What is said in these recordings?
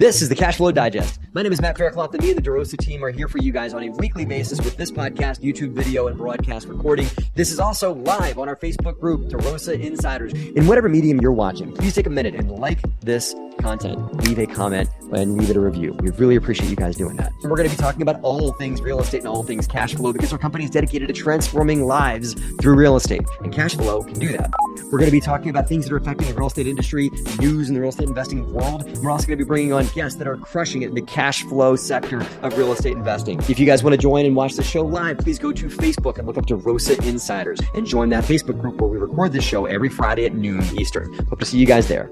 This is the Cash Flow Digest. My name is Matt Faircloth, and me and the DeRosa team are here for you guys on a weekly basis with this podcast, YouTube video, and broadcast recording. This is also live on our Facebook group, DeRosa Insiders. In whatever medium you're watching, please take a minute and like this content, leave a comment, and leave it a review. We really appreciate you guys doing that. We're going to be talking about all things real estate and all things cash flow because our company is dedicated to transforming lives through real estate, and cash flow can do that. We're going to be talking about things that are affecting the real estate industry, news in the real estate investing world. We're also going to be bringing on guests that are crushing it in the cash flow sector of real estate investing. If you guys want to join and watch the show live, please go to Facebook and look up DeRosa Insiders and join that Facebook group where we record this show every Friday at noon Eastern. Hope to see you guys there.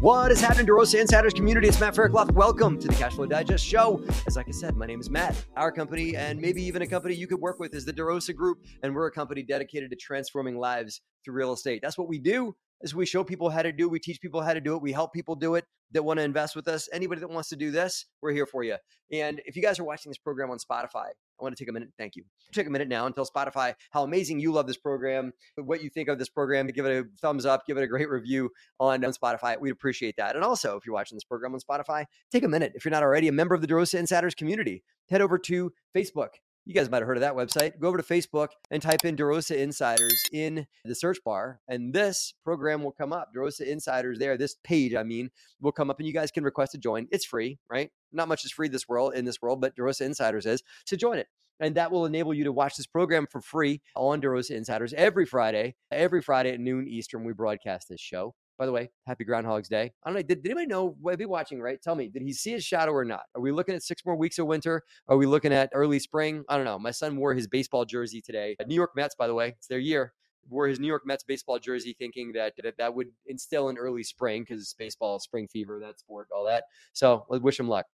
What is happening, to DeRosa Insiders community? It's Matt Faircloth. Welcome to the Cashflow Digest show. As like I said, my name is Matt. Our company, and maybe even a company you could work with, is the DeRosa Group, and we're a company dedicated to transforming lives through real estate. That's what we do. Is we show people how to do. We teach people how to do it. We help people do it that want to invest with us. Anybody that wants to do this, we're here for you. And if you guys are watching this program on Spotify, I want to take a minute. Thank you. Take a minute now and tell Spotify how amazing you love this program, what you think of this program. Give it a thumbs up, give it a great review on, on Spotify. We'd appreciate that. And also, if you're watching this program on Spotify, take a minute. If you're not already a member of the DeRosa Insiders community, head over to Facebook you guys might have heard of that website. Go over to Facebook and type in DeRosa Insiders in the search bar, and this program will come up. DeRosa Insiders there, this page, I mean, will come up, and you guys can request to join. It's free, right? Not much is free this world in this world, but DeRosa Insiders is. So join it. And that will enable you to watch this program for free on DeRosa Insiders every Friday. Every Friday at noon Eastern, we broadcast this show. By the way, happy Groundhog's Day. I don't know. Did, did anybody know? Be watching, right? Tell me, did he see his shadow or not? Are we looking at six more weeks of winter? Are we looking at early spring? I don't know. My son wore his baseball jersey today. New York Mets, by the way, it's their year. Wore his New York Mets baseball jersey, thinking that that, that would instill an early spring because baseball, spring fever, that sport, all that. So let's wish him luck.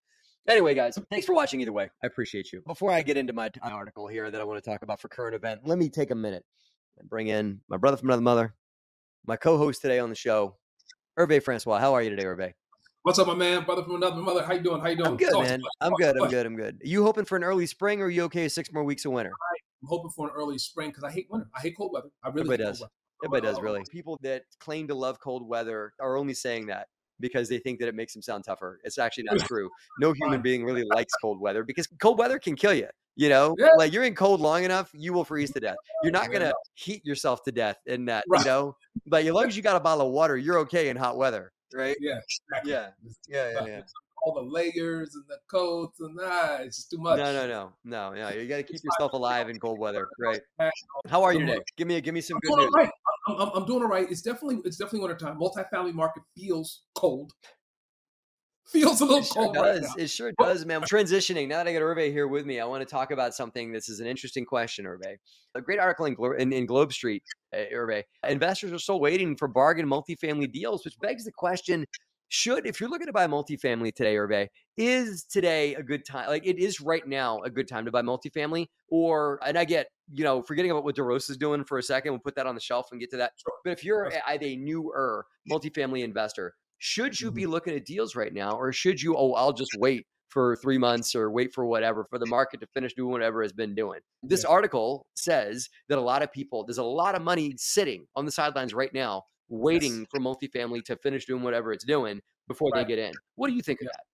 Anyway, guys, thanks for watching either way. I appreciate you. Before I get into my article here that I want to talk about for current event, let me take a minute and bring in my brother from another mother, my co-host today on the show, Hervé Francois, how are you today, Hervé? What's up, my man? Brother from another mother. How you doing? How you doing? I'm good, man. I'm good. I'm good. I'm good. You hoping for an early spring, or are you okay six more weeks of winter? I'm hoping for an early spring because I hate winter. I hate cold weather. I really Everybody does. Everybody does, really. People that claim to love cold weather are only saying that because they think that it makes them sound tougher. It's actually not true. No human being really likes cold weather because cold weather can kill you. You know, yeah. like you're in cold long enough, you will freeze to death. You're not gonna heat yourself to death in that, right. you know. But as long as you got a bottle of water, you're okay in hot weather right? Yeah, exactly. yeah, yeah, yeah, yeah. All the layers and the coats and ah, it's just too much. No, no, no, no, no. You got to keep yourself alive in cold weather, right? How are you today? Give me, give me some good news. I'm, I'm, I'm, doing all right. It's definitely, it's definitely winter time. Multifamily market feels cold. Feels a little it sure cold. Does. Right it sure does, man. Transitioning. Now that I got Hervé here with me, I want to talk about something. This is an interesting question, Hervé. A great article in, Glo- in, in Globe Street, uh, Hervé. Investors are still waiting for bargain multifamily deals, which begs the question: should if you're looking to buy multifamily today, Hervé, is today a good time? Like it is right now a good time to buy multifamily, or and I get you know forgetting about what DeRosa is doing for a second, we'll put that on the shelf and get to that. But if you're a, a newer multifamily investor, should you be mm-hmm. looking at deals right now, or should you? Oh, I'll just wait for three months or wait for whatever for the market to finish doing whatever it's been doing. This yeah. article says that a lot of people, there's a lot of money sitting on the sidelines right now waiting yes. for multifamily to finish doing whatever it's doing before right. they get in. What do you think yeah. of that?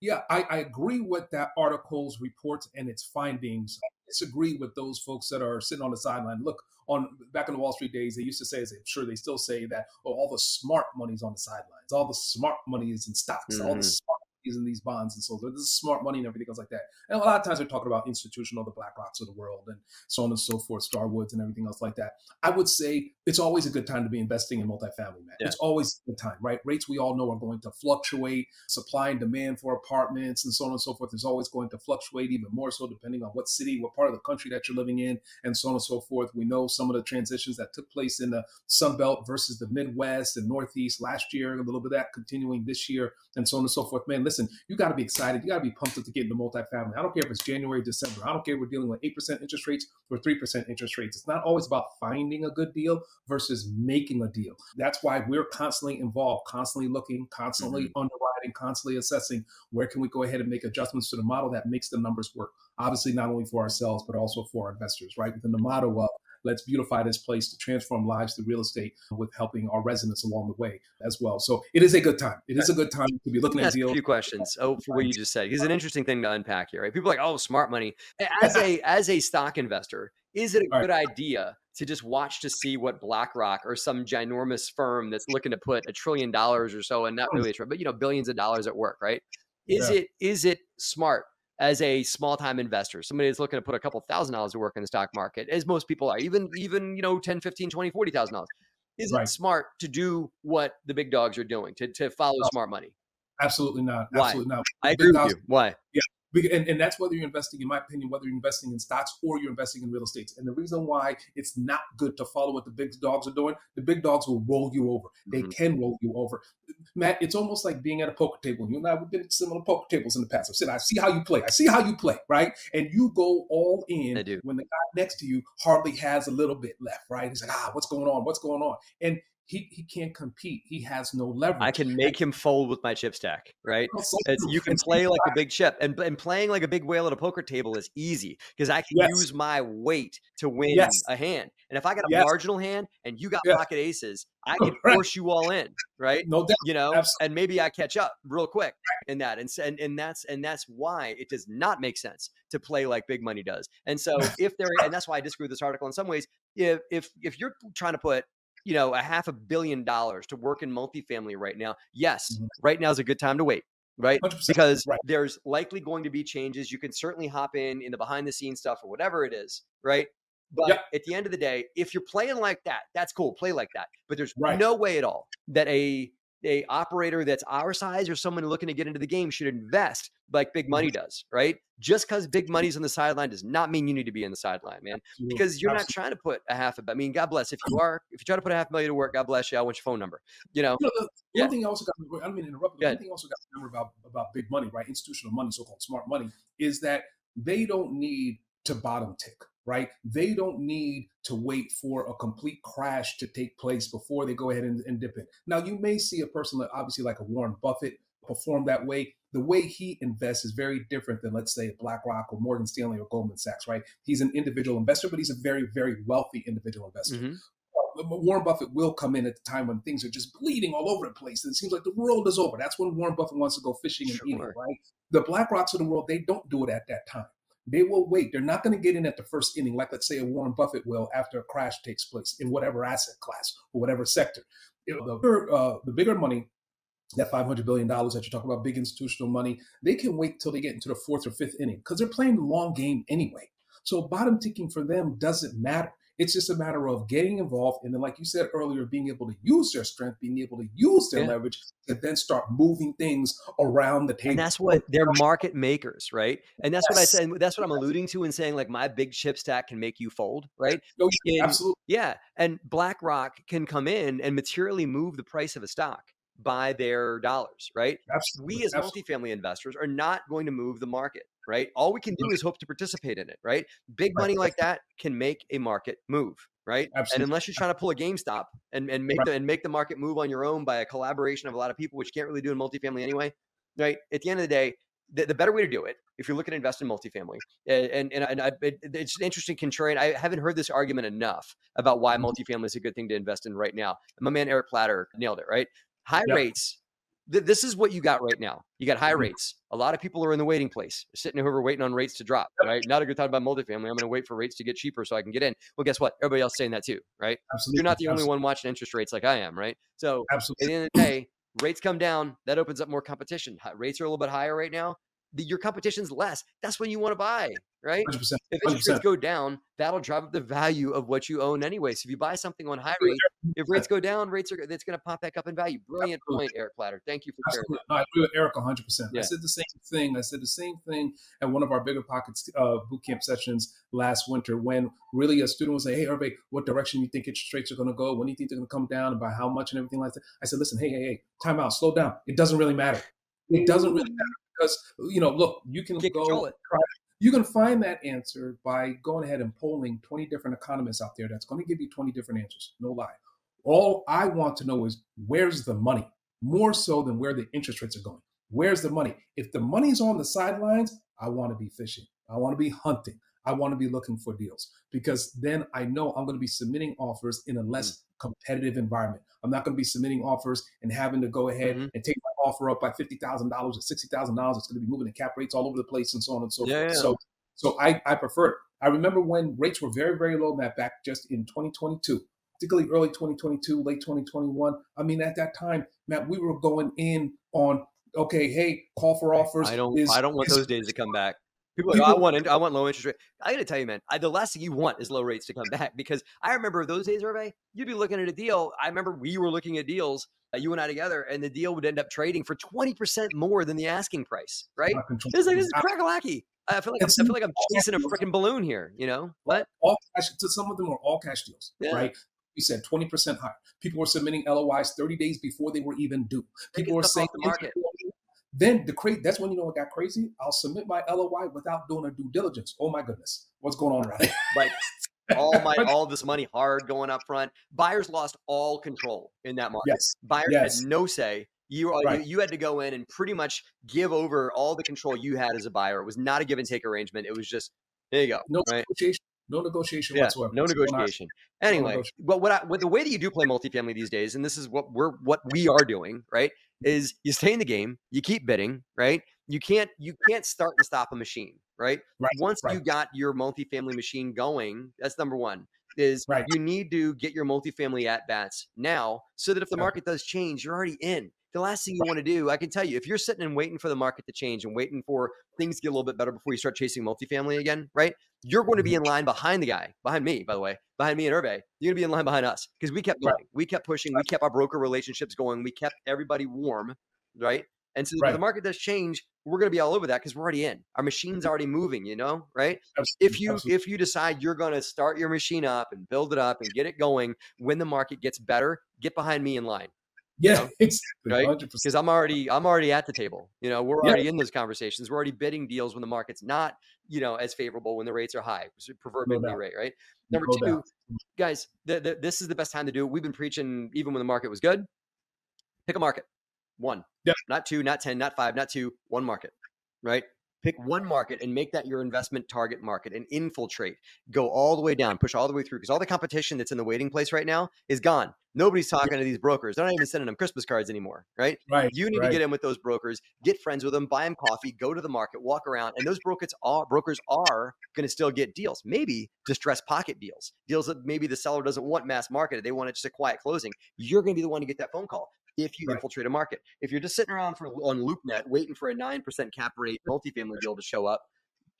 Yeah, I, I, agree with that article's reports and its findings. I disagree with those folks that are sitting on the sideline. Look, on back in the Wall Street days, they used to say, as I'm sure they still say, that oh, all the smart money's on the sidelines, all the smart money is in stocks, mm-hmm. all the mm-hmm. Smart in these bonds and so this is smart money and everything else like that. And a lot of times they're talking about institutional, the BlackRocks of the world and so on and so forth, Starwoods and everything else like that. I would say it's always a good time to be investing in multifamily, man. Yeah. It's always a good time, right? Rates we all know are going to fluctuate, supply and demand for apartments and so on and so forth is always going to fluctuate even more so depending on what city, what part of the country that you're living in, and so on and so forth. We know some of the transitions that took place in the Sun Belt versus the Midwest and Northeast last year, a little bit of that continuing this year, and so on and so forth. Man, listen, you got to be excited. You got to be pumped up to get into multifamily. I don't care if it's January, December. I don't care if we're dealing with 8% interest rates or 3% interest rates. It's not always about finding a good deal versus making a deal. That's why we're constantly involved, constantly looking, constantly mm-hmm. underwriting, constantly assessing where can we go ahead and make adjustments to the model that makes the numbers work. Obviously, not only for ourselves, but also for our investors, right? Within the motto of let's beautify this place to transform lives through real estate with helping our residents along the way as well. So it is a good time. It is a good time to be looking at deals. A few questions. Oh, for what you just said, because an uh-huh. interesting thing to unpack here, right? People are like, oh, smart money. As a as a stock investor, is it a good idea to just watch to see what BlackRock or some ginormous firm that's looking to put a trillion dollars or so, and not really, a trillion, but you know, billions of dollars at work, right? Is yeah. it is it smart as a small time investor, somebody that's looking to put a couple thousand dollars to work in the stock market, as most people are, even even you know 10, 15, 20, 40,000 dollars. Is right. it smart to do what the big dogs are doing to to follow smart money? Absolutely not. Absolutely Why? not. I agree with you. Why? Yeah, and, and that's whether you're investing, in my opinion, whether you're investing in stocks or you're investing in real estate. And the reason why it's not good to follow what the big dogs are doing, the big dogs will roll you over. They mm-hmm. can roll you over. Matt, it's almost like being at a poker table. You and I have been at similar poker tables in the past. I've said, I see how you play. I see how you play, right? And you go all in when the guy next to you hardly has a little bit left, right? He's like, ah, what's going on? What's going on? And he, he can't compete. He has no leverage. I can make him fold with my chip stack, right? It's, you can play like a big chip, and, and playing like a big whale at a poker table is easy because I can yes. use my weight to win yes. a hand. And if I got a yes. marginal hand and you got pocket aces, I can right. force you all in, right? No doubt. You know, Absolutely. and maybe I catch up real quick in that. And, and and that's and that's why it does not make sense to play like big money does. And so if there, and that's why I disagree with this article in some ways. If if if you're trying to put you know, a half a billion dollars to work in multifamily right now, yes, mm-hmm. right now is a good time to wait. Right. Because right. there's likely going to be changes. You can certainly hop in in the behind the scenes stuff or whatever it is. Right. But yep. at the end of the day, if you're playing like that, that's cool. Play like that. But there's right. no way at all that a a operator that's our size or someone looking to get into the game should invest like big money does, right? Just because big money's on the sideline does not mean you need to be in the sideline, man. Because you're not trying to put a half a. I mean, God bless. If you are, if you try to put a half million to work, God bless you. I want your phone number. You know. You know the, uh, yeah. One thing I also got. I don't mean, to interrupt. But One thing I also got to remember about about big money, right? Institutional money, so-called smart money, is that they don't need to bottom tick right? They don't need to wait for a complete crash to take place before they go ahead and, and dip in. Now, you may see a person that obviously like a Warren Buffett perform that way. The way he invests is very different than, let's say, BlackRock or Morgan Stanley or Goldman Sachs, right? He's an individual investor, but he's a very, very wealthy individual investor. Mm-hmm. Warren Buffett will come in at the time when things are just bleeding all over the place. And it seems like the world is over. That's when Warren Buffett wants to go fishing and sure. eating, right? The BlackRocks of the world, they don't do it at that time. They will wait. They're not going to get in at the first inning, like let's say a Warren Buffett will after a crash takes place in whatever asset class or whatever sector. The bigger, uh, the bigger money, that $500 billion that you're talking about, big institutional money, they can wait till they get into the fourth or fifth inning because they're playing the long game anyway. So bottom ticking for them doesn't matter. It's just a matter of getting involved. And then, like you said earlier, being able to use their strength, being able to use their yeah. leverage to then start moving things around the table. And that's what they're market makers, right? And that's yes. what I said. That's what I'm alluding to in saying, like, my big chip stack can make you fold, right? Yeah, absolutely. Yeah. And BlackRock can come in and materially move the price of a stock by their dollars, right? Absolutely. We as Absolutely. multifamily investors are not going to move the market right? All we can do is hope to participate in it, right? Big money like that can make a market move, right? Absolutely. And unless you're trying to pull a GameStop and, and make right. the and make the market move on your own by a collaboration of a lot of people, which you can't really do in multifamily anyway, right? At the end of the day, the, the better way to do it, if you're looking to invest in multifamily, and and, and I, it, it's an interesting contrarian. I haven't heard this argument enough about why mm-hmm. multifamily is a good thing to invest in right now. And my man Eric Platter nailed it, right? High yep. rates th- this is what you got right now. You got high mm-hmm. rates. A lot of people are in the waiting place, They're sitting here waiting on rates to drop. Right? Not a good time about multifamily. I'm going to wait for rates to get cheaper so I can get in. Well, guess what? Everybody else saying that too, right? Absolutely. You're not the Absolutely. only one watching interest rates like I am, right? So Absolutely. at the end of the day, rates come down. That opens up more competition. Rates are a little bit higher right now the, your competition's less. That's when you want to buy, right? 100%, 100%. If interest rates go down, that'll drive up the value of what you own anyway. So if you buy something on high rate, if rates go down, rates are it's going to pop back up in value. Brilliant Absolutely. point, Eric Platter. Thank you for sharing. No, I agree with Eric 100. percent I said the same thing. I said the same thing at one of our BiggerPockets uh, boot camp sessions last winter when really a student was like, "Hey, everybody, what direction do you think interest rates are going to go? When do you think they're going to come down, and by how much, and everything like that?" I said, "Listen, hey, hey, hey, time out, slow down. It doesn't really matter. It doesn't really matter because you know, look, you can Can't go. You can find that answer by going ahead and polling 20 different economists out there. That's going to give you 20 different answers. No lie. All I want to know is where's the money, more so than where the interest rates are going. Where's the money? If the money's on the sidelines, I want to be fishing. I want to be hunting. I want to be looking for deals because then I know I'm going to be submitting offers in a less mm. Competitive environment. I'm not going to be submitting offers and having to go ahead mm-hmm. and take my offer up by fifty thousand dollars or sixty thousand dollars. It's going to be moving the cap rates all over the place and so on and so yeah, forth. Yeah. So, so I I prefer it. I remember when rates were very very low, Matt, back just in 2022 particularly early 2022, late 2021. I mean, at that time, Matt, we were going in on okay, hey, call for offers. I don't, is, I don't want is, those days to come back. People, like, oh, I want, I want low interest rate. I got to tell you, man, I, the last thing you want is low rates to come back because I remember those days, Hervé, you'd be looking at a deal. I remember we were looking at deals, uh, you and I together, and the deal would end up trading for twenty percent more than the asking price. Right? It's like this is crackalacky. I feel like I'm, I feel like I'm chasing a freaking balloon here. You know what? All cash. To some of them are all cash deals, yeah. right? We said 20% higher. People were submitting LOIs 30 days before they were even due. People were saying the market. Then the cra- that's when you know it got crazy. I'll submit my LOI without doing a due diligence. Oh my goodness, what's going on right? Right. all my all this money hard going up front. Buyers lost all control in that market. Yes. Buyers yes. had no say. You, right. you, you had to go in and pretty much give over all the control you had as a buyer. It was not a give and take arrangement. It was just there you go. No right? negotiation. No negotiation yeah, whatsoever. No negotiation. Anyway, no negotiation. but what I, what the way that you do play multifamily these days, and this is what we're what we are doing, right? Is you stay in the game, you keep bidding, right? You can't you can't start and stop a machine, right? right Once right. you got your multifamily machine going, that's number one. Is right. you need to get your multifamily at bats now, so that if the market does change, you're already in the last thing you want to do, I can tell you, if you're sitting and waiting for the market to change and waiting for things to get a little bit better before you start chasing multifamily again, right? You're going to be in line behind the guy, behind me, by the way, behind me and Hervé. You're going to be in line behind us because we kept going. Right. We kept pushing. We kept our broker relationships going. We kept everybody warm, right? And so right. the market does change, we're going to be all over that because we're already in. Our machine's mm-hmm. already moving, you know, right? Absolutely. If you Absolutely. if you decide you're going to start your machine up and build it up and get it going when the market gets better, get behind me in line. Yeah, exactly. Right? Because I'm already I'm already at the table. You know, we're already yeah. in those conversations. We're already bidding deals when the market's not, you know, as favorable when the rates are high. Proverbial no rate, right? Number no two, doubt. guys, the, the, this is the best time to do it. We've been preaching even when the market was good. Pick a market. One. Yeah. Not two, not 10, not five, not two, one market. Right? Pick one market and make that your investment target market and infiltrate go all the way down push all the way through because all the competition that's in the waiting place right now is gone. Nobody's talking to these brokers. They're not even sending them christmas cards anymore right? Right you need right. to get in with those brokers get friends with them buy them coffee go to the market walk around and those brokers are brokers are going to still get deals maybe distressed pocket deals deals that maybe the seller doesn't want mass market they want it just a quiet closing. You're going to be the one to get that phone call if you right. infiltrate a market. If you're just sitting around for on LoopNet waiting for a nine percent cap rate multifamily deal to show up,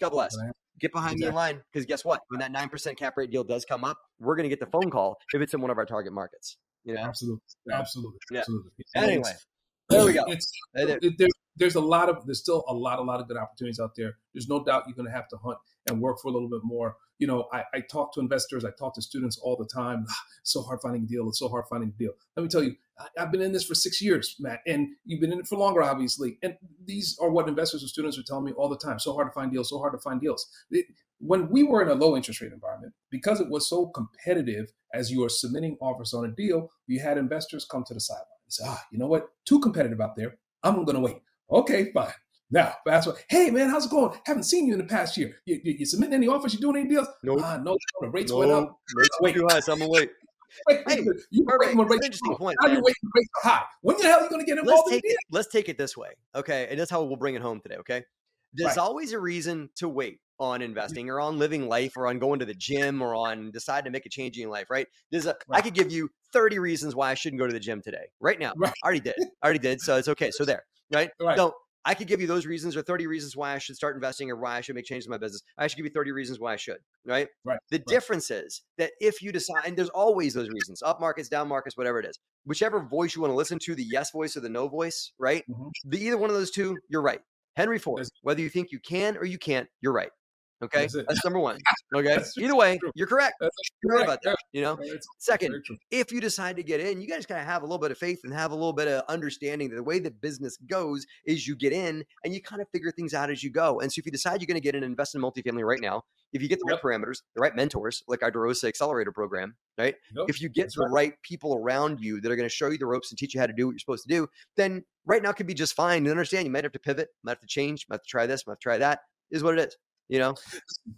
God bless. Get behind exactly. me in line because guess what? When that nine percent cap rate deal does come up, we're going to get the phone call if it's in one of our target markets. You know, absolutely, absolutely, yeah. absolutely. Anyway, there we go. It, there's, there's a lot of there's still a lot a lot of good opportunities out there. There's no doubt you're going to have to hunt and work for a little bit more you know, I, I talk to investors, I talk to students all the time. Ah, so hard finding a deal. It's so hard finding a deal. Let me tell you, I, I've been in this for six years, Matt, and you've been in it for longer, obviously. And these are what investors and students are telling me all the time. So hard to find deals, so hard to find deals. It, when we were in a low interest rate environment, because it was so competitive as you are submitting offers on a deal, you had investors come to the sideline and say, ah, you know what? Too competitive out there. I'm going to wait. Okay, fine. Now, that's what. Hey, man, how's it going? Haven't seen you in the past year. You, you, you submitting any offers? You doing any deals? Nope. Ah, no, the rates nope. went up. Rates wait. too high, so I'm gonna wait. Wait, hey, you waiting when rates interesting point. Now you're waiting rates are high. When the hell are you going to get involved let's take in it, Let's take it this way, okay? And that's how we'll bring it home today, okay? There's right. always a reason to wait on investing or on living life or on going to the gym or on deciding to make a change in life, right? There's a right. I could give you 30 reasons why I shouldn't go to the gym today, right now. Right. I already did. I already did. So it's okay. So there, right? right. So I could give you those reasons or 30 reasons why I should start investing or why I should make changes in my business. I should give you 30 reasons why I should, right? Right. The right. difference is that if you decide, and there's always those reasons, up markets, down markets, whatever it is, whichever voice you want to listen to, the yes voice or the no voice, right? Mm-hmm. The either one of those two, you're right. Henry Ford, whether you think you can or you can't, you're right. Okay, that's, that's number one. Okay, either way, true. you're correct. That's you're right about that. You know. Second, if you decide to get in, you guys gotta have a little bit of faith and have a little bit of understanding that the way that business goes is you get in and you kind of figure things out as you go. And so if you decide you're going to get in and invest in multifamily right now, if you get the yep. right parameters, the right mentors, like our DeRosa Accelerator program, right? If you get That's the right. right people around you that are going to show you the ropes and teach you how to do what you're supposed to do, then right now could be just fine. You understand you might have to pivot, might have to change, might have to try this, might have to try that. Is what it is You know,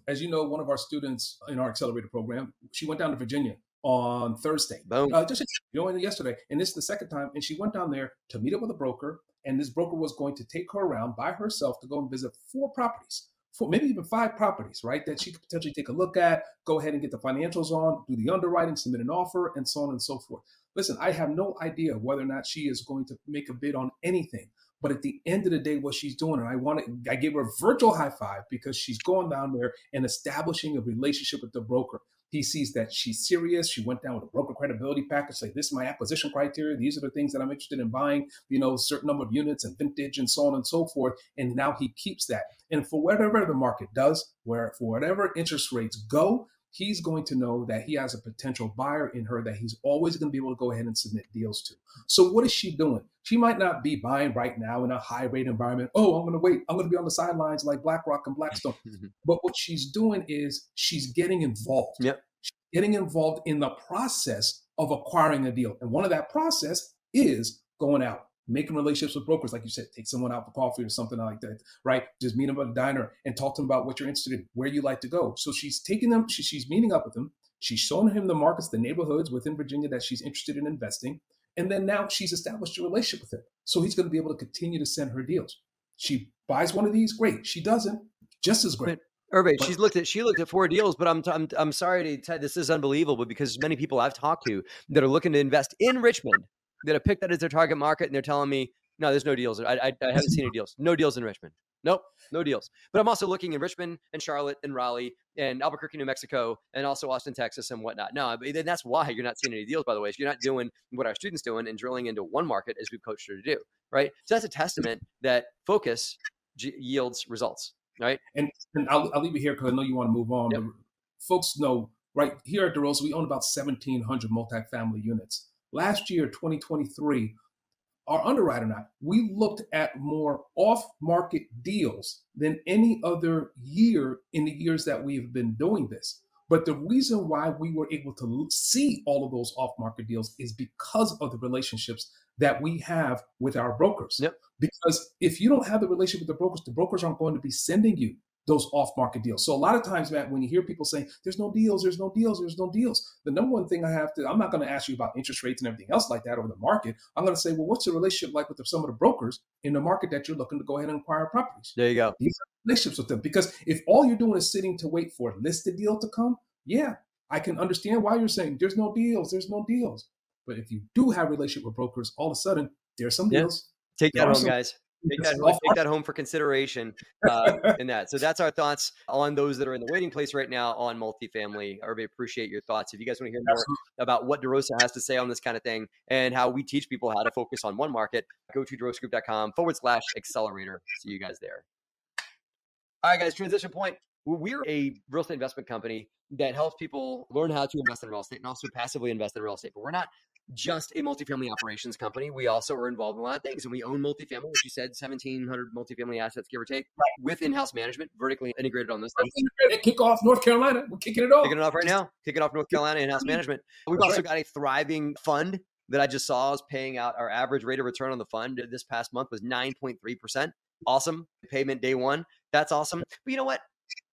as you know, one of our students in our accelerator program, she went down to Virginia on Thursday. Boom. Uh, just you know, yesterday, and this is the second time, and she went down there to meet up with a broker, and this broker was going to take her around by herself to go and visit four properties, four, maybe even five properties, right? That she could potentially take a look at, go ahead and get the financials on, do the underwriting, submit an offer, and so on and so forth. Listen, I have no idea whether or not she is going to make a bid on anything. But at the end of the day, what she's doing, and I want to, I gave her a virtual high five because she's going down there and establishing a relationship with the broker. He sees that she's serious. She went down with a broker credibility package, say, this is my acquisition criteria. These are the things that I'm interested in buying, you know, certain number of units and vintage and so on and so forth. And now he keeps that. And for whatever the market does, where for whatever interest rates go, he's going to know that he has a potential buyer in her that he's always going to be able to go ahead and submit deals to. So what is she doing? She might not be buying right now in a high rate environment. Oh, I'm going to wait. I'm going to be on the sidelines like BlackRock and Blackstone. Mm-hmm. but what she's doing is she's getting involved. Yep. She's getting involved in the process of acquiring a deal. And one of that process is going out, making relationships with brokers, like you said, take someone out for coffee or something like that, right? Just meet them at a diner and talk to them about what you're interested in, where you like to go. So she's taking them, she, she's meeting up with them. She's showing him the markets, the neighborhoods within Virginia that she's interested in investing. And then now she's established a relationship with him. So he's going to be able to continue to send her deals. She buys one of these, great. She doesn't, just as great. Urban, she's looked at she looked at four deals, but I'm I'm I'm sorry to tell this is unbelievable because many people I've talked to that are looking to invest in Richmond that have picked that as their target market, and they're telling me, no, there's no deals. I I, I haven't seen any deals. No deals in Richmond. Nope, no deals. But I'm also looking in Richmond and Charlotte and Raleigh and Albuquerque, New Mexico, and also Austin, Texas, and whatnot. No, then that's why you're not seeing any deals, by the way. So you're not doing what our students doing and drilling into one market as we've coached her to do, right? So that's a testament that focus g- yields results, right? And, and I'll, I'll leave it here because I know you want to move on. Yep. But folks know, right here at DeRosa, we own about 1,700 multifamily units. Last year, 2023, our underwriter and I, we looked at more off market deals than any other year in the years that we've been doing this. But the reason why we were able to see all of those off market deals is because of the relationships that we have with our brokers. Yep. Because if you don't have the relationship with the brokers, the brokers aren't going to be sending you those off market deals. So a lot of times, Matt, when you hear people saying there's no deals, there's no deals, there's no deals, the number one thing I have to, I'm not going to ask you about interest rates and everything else like that over the market. I'm going to say, well, what's your relationship like with some of the brokers in the market that you're looking to go ahead and acquire properties? There you go. These are relationships with them. Because if all you're doing is sitting to wait for a listed deal to come, yeah, I can understand why you're saying there's no deals, there's no deals. But if you do have a relationship with brokers, all of a sudden there's some Yeah. deals. Take that home, guys. Take that, home, take that home for consideration uh, in that. So that's our thoughts on those that are in the waiting place right now on multifamily. I really appreciate your thoughts. If you guys want to hear more Absolutely. about what DeRosa has to say on this kind of thing and how we teach people how to focus on one market, go to derosagroup.com forward slash accelerator. See you guys there. All right, guys, transition point. We're a real estate investment company that helps people learn how to invest in real estate and also passively invest in real estate. But we're not just a multifamily operations company. We also are involved in a lot of things. And we own multifamily, which you said, 1,700 multifamily assets, give or take, with in house management, vertically integrated on this. Kick off North Carolina. We're kicking it off. Kicking it off right now. Kicking off North Carolina in-house mm-hmm. management. We've That's also right. got a thriving fund that I just saw is paying out. Our average rate of return on the fund this past month was 9.3%. Awesome. Payment day one. That's awesome. But you know what?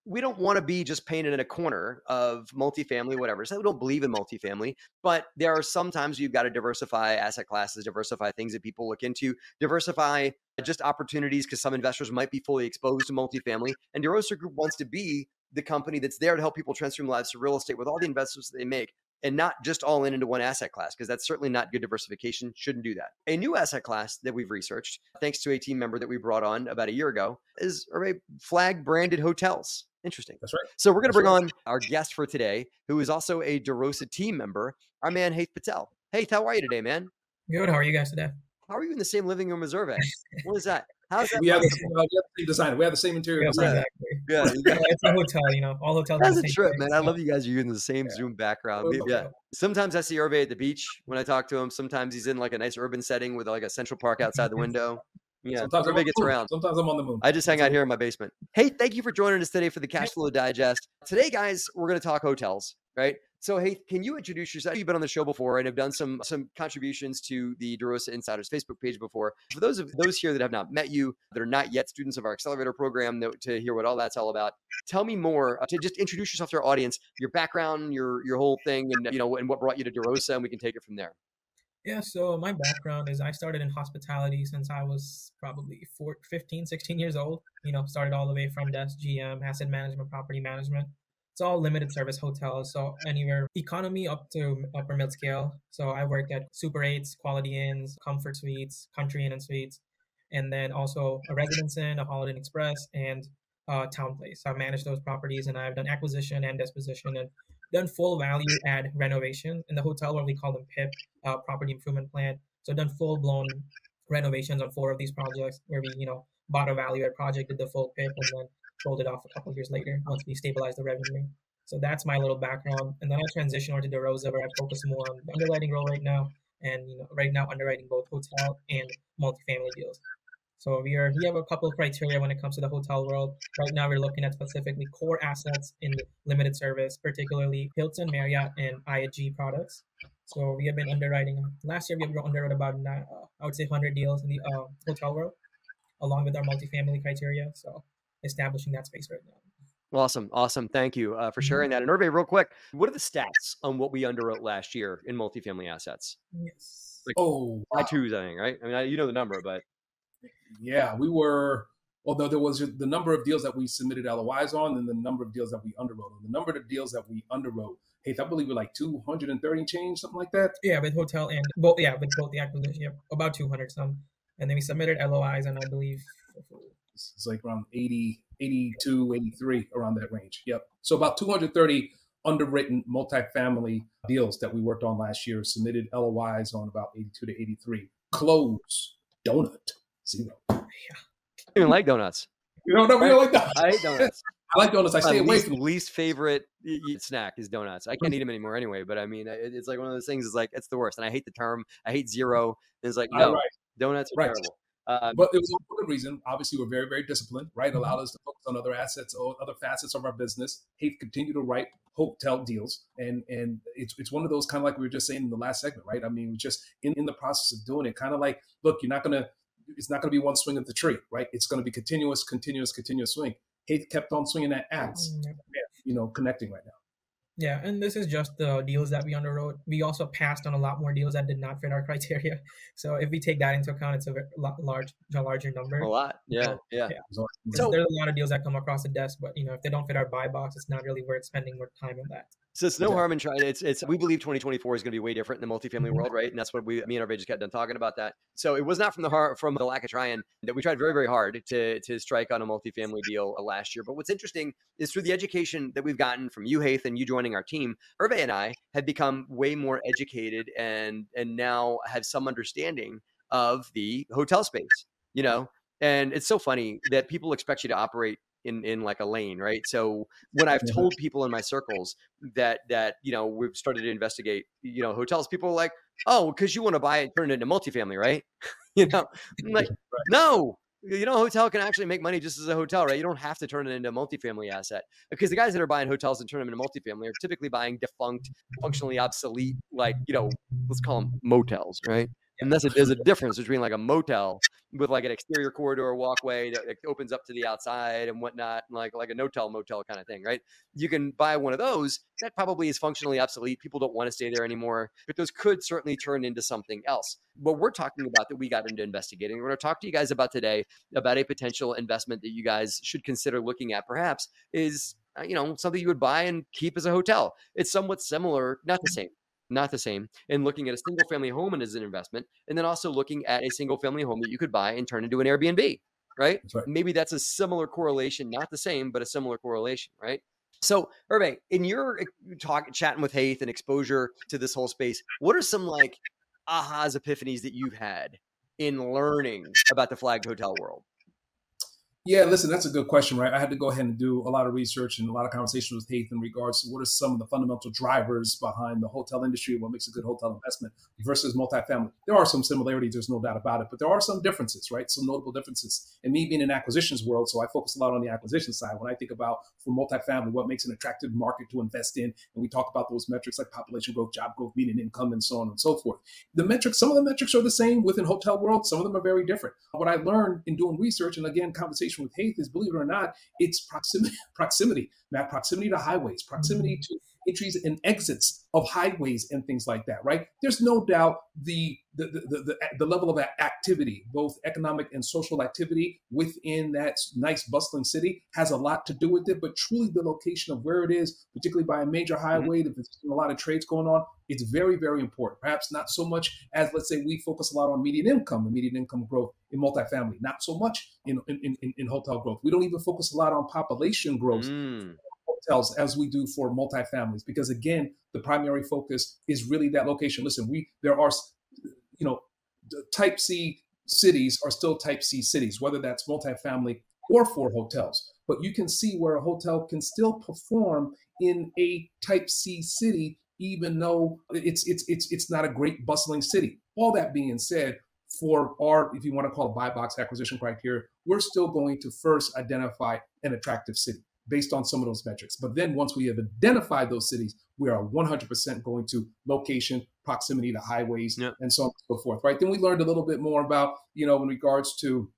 We don't want to be just painted in a corner of multifamily, whatever. So we don't believe in multifamily, but there are sometimes you've got to diversify asset classes, diversify things that people look into, diversify just opportunities because some investors might be fully exposed to multifamily. And DeRosa Group wants to be the company that's there to help people transform lives to real estate with all the investments that they make and not just all in into one asset class because that's certainly not good diversification shouldn't do that a new asset class that we've researched thanks to a team member that we brought on about a year ago is array flag branded hotels interesting That's right. so we're going to bring right. on our guest for today who is also a derosa team member our man Hait Patel Hait, how are you today man Good. How are you guys today? how are you in the same living room as Hervé? what is that how's that We have, the, possible? uh, we have the same designer. We have the same interior Yes, designer. exactly. yeah, Yeah, it's a hotel, you know. All hotels. that's have the a same trip thing, man i love you guys You're in the same Yeah. zoom background Love yeah that. Sometimes I see Hervé at the beach when I talk to him. Sometimes he's in like a nice urban setting with like a central park outside the window. Yeah, Sometimes on gets around. Sometimes I'm on the moon. I just hang out here in my basement. Hey, thank you for joining us today for the Cash Flow Digest. Today, guys, we're going to talk hotels. right? So, hey, can you introduce yourself? You've been on the show before and have done some some contributions to the DeRosa Insiders Facebook page before. For those of those here that have not met you, that are not yet students of our accelerator program, to hear what all that's all about, tell me more. Uh, to just introduce yourself to our audience, your background, your your whole thing, and you know, and what brought you to DeRosa, and we can take it from there. Yeah, so my background is I started in hospitality since I was probably 4, 15, 16 years old. You know, started all the way from desk, GM, asset management, property management it's all limited service hotels, so anywhere economy up to upper mid scale. So I worked at Super 8s, Quality Inns, Comfort Suites, Country Inn and Suites, and then also a Residence Inn, a Holiday Inn Express, and uh, TownePlace. So I've managed those properties and I've done acquisition and disposition and done full value add renovation. In the hotel, where we call them PIP, uh, property improvement plan. So done full blown renovations on four of these projects where we, you know, bought a value add project, did the full PIP, and then sold it off a couple years later once we stabilized the revenue. So that's my little background. And then I transitioned over to DeRosa where I focus more on the underwriting role right now. And you know, right now underwriting both hotel and multifamily deals. So we are we have a couple of criteria when it comes to the hotel world. Right now we're looking at specifically core assets in limited service, particularly Hilton, Marriott, and IHG products. So we have been underwriting. Last year we have underwrote about uh, I would say 100 deals in the uh, hotel world, along with our multifamily criteria. So establishing that space right now. Awesome. Awesome. Thank you uh, for sharing that. And Hervé, real quick, what are the stats on what we underwrote last year in multifamily assets? Yes. Like oh, wow. twos, I think, right? I mean, I, you know the number, but yeah, we were. Although there was the number of deals that we submitted LOIs on, and the number of deals that we underwrote. and The number of deals that we underwrote, hey, I believe we're like 230 change, something like that. Yeah, with hotel and both. Yeah, with both the acquisition, yeah, about 200 some, and then we submitted LOIs, and I believe it's like around 80, 82, 83, around that range. Yep. So about 230 underwritten multifamily deals that we worked on last year, submitted LOIs on about 82 to 83. Close donut, zero. Yeah. I even like donuts. You don't know, we don't like donuts. I hate donuts. I like donuts. I stay away least, from least favorite snack is donuts. I can't eat them anymore anyway. But I mean, it's like one of those things. Is like it's the worst, and I hate the term. I hate zero. It's like no, right. donuts are right. terrible. Um, but it was for good reason. Obviously, we're very, very disciplined, right? Mm-hmm. Allowed us to focus on other assets or other facets of our business. Hey, continue to write hotel deals. And and it's it's one of those kind of like we were just saying in the last segment, right? I mean, just in, in the process of doing it, kind of like, look, you're not gonna it's not gonna be one swing of the tree, right? It's gonna be continuous, continuous, continuous swing. He kept on swinging at ads, mm-hmm. you know, connecting right now. Yeah, and this is just the deals that we underwrote. We also passed on a lot more deals that did not fit our criteria. So if we take that into account, it's a large, a larger number. A lot, yeah, so, yeah. yeah. So there's a lot of deals that come across the desk, but you know, if they don't fit our buy box, it's not really worth spending more time on that. So it's no harm in trying. It's it's. We believe 2024 is going to be way different in the multifamily mm-hmm. world, right? And that's what we, me and Hervé just got done talking about that. So it was not from the heart, from the lack of trying that we tried very, very hard to to strike on a multifamily deal last year. But what's interesting is through the education that we've gotten from you, Hait, and you joining our team, Hervé and I have become way more educated and and now have some understanding of the hotel space. You know, and it's so funny that people expect you to operate in in like a lane, right? So when I've told people in my circles that that you know we've started to investigate, you know, hotels, people are like, oh, because you want to buy it, turn it into multifamily, right? you know, I'm like, right. no, you know, a hotel can actually make money just as a hotel, right? You don't have to turn it into a multifamily asset because the guys that are buying hotels and turn them into multifamily are typically buying defunct, functionally obsolete, like you know, let's call them motels, right? And there's a difference between like a motel with like an exterior corridor walkway that opens up to the outside and whatnot, and like like a no-tell motel kind of thing, right? You can buy one of those that probably is functionally obsolete. People don't want to stay there anymore, but those could certainly turn into something else. What we're talking about that we got into investigating, we're going to talk to you guys about today about a potential investment that you guys should consider looking at, perhaps, is uh, you know something you would buy and keep as a hotel. It's somewhat similar, not the same not the same, and looking at a single family home as an investment, and then also looking at a single family home that you could buy and turn into an Airbnb, right? right? Maybe that's a similar correlation, not the same, but a similar correlation, right? So, Hervé, in your eh, talk, chatting with Hait and exposure to this whole space, what are some like ahas, epiphanies that you've had in learning about the flagged hotel world? Yeah, listen, that's a good question, right? I had to go ahead and do a lot of research and a lot of conversations with Hait in regards to what are some of the fundamental drivers behind the hotel industry, what makes a good hotel investment versus multifamily. There are some similarities, there's no doubt about it, but there are some differences, right? Some notable differences. And me being in acquisitions world, so I focus a lot on the acquisition side. When I think about for multifamily, what makes an attractive market to invest in, and we talk about those metrics like population growth, job growth, median income, and so on and so forth. The metrics, some of the metrics are the same within hotel world, some of them are very different. What I learned in doing research, and again, conversation conversation with Hait is, believe it or not, it's proximity, proximity, Matt, proximity to highways, proximity to entries and exits of highways and things like that, right? There's no doubt the the, the, the, the level of activity, both economic and social activity within that nice bustling city has a lot to do with it, but truly the location of where it is, particularly by a major mm-hmm. highway, mm-hmm. there's a lot of trades going on, it's very, very important. Perhaps not so much as, let's say, we focus a lot on median income and median income growth in multifamily, not so much in, in, in, in hotel growth. We don't even focus a lot on population growth. Mm hotels as we do for multifamilies because again the primary focus is really that location. Listen we there are you know type c cities are still type c cities whether that's multifamily or for hotels. But you can see where a hotel can still perform in a type c city even though it's it's it's it's not a great bustling city. All that being said for our, if you want to call it buy box acquisition criteria, we're still going to first identify an attractive city based on some of those metrics. But then once we have identified those cities, we are 100% going to location, proximity to highways, yep. and so on and so forth, right? Then we learned a little bit more about, you know, in regards to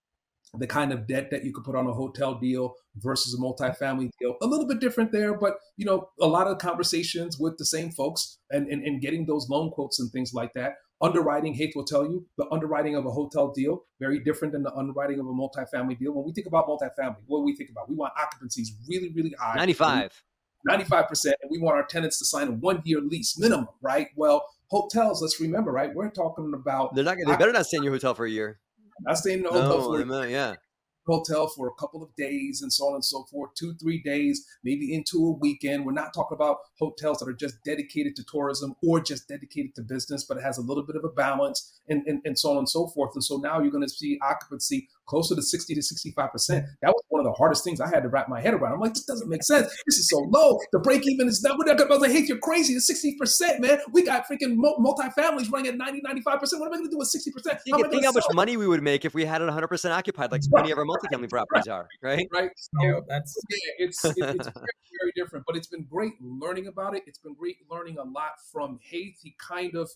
the kind of debt that you could put on a hotel deal versus a multifamily deal. A little bit different there, but you know, a lot of conversations with the same folks and, and, and getting those loan quotes and things like that. Underwriting, Hait will tell you, the underwriting of a hotel deal, very different than the underwriting of a multifamily deal. When we think about multifamily, what do we think about? We want occupancies really, really high. 95. 95%. And we want our tenants to sign a one year lease minimum, right? Well, hotels, let's remember, right? We're talking about. They're not, they better not stay in your hotel for a year. Not staying in the hotel no, for a year. Yeah hotel for a couple of days and so on and so forth, two, three days, maybe into a weekend. We're not talking about hotels that are just dedicated to tourism or just dedicated to business, but it has a little bit of a balance and, and, and so on and so forth. And so now you're going to see occupancy closer to 60 to 65%. That was one of the hardest things I had to wrap my head around. I'm like, this doesn't make sense. This is so low. The break even is not, we're not going to, hey, you're crazy. It's 60%, man. We got freaking multi-families running at 90, 95%. What am I going to do with 60%? You can think how much money we would make if we had it 100% occupied, like so many of our multifamily properties are, right? Right. So, that's, yeah, it's, it's very, very different, but it's been great learning about it. It's been great learning a lot from Hait. He kind of,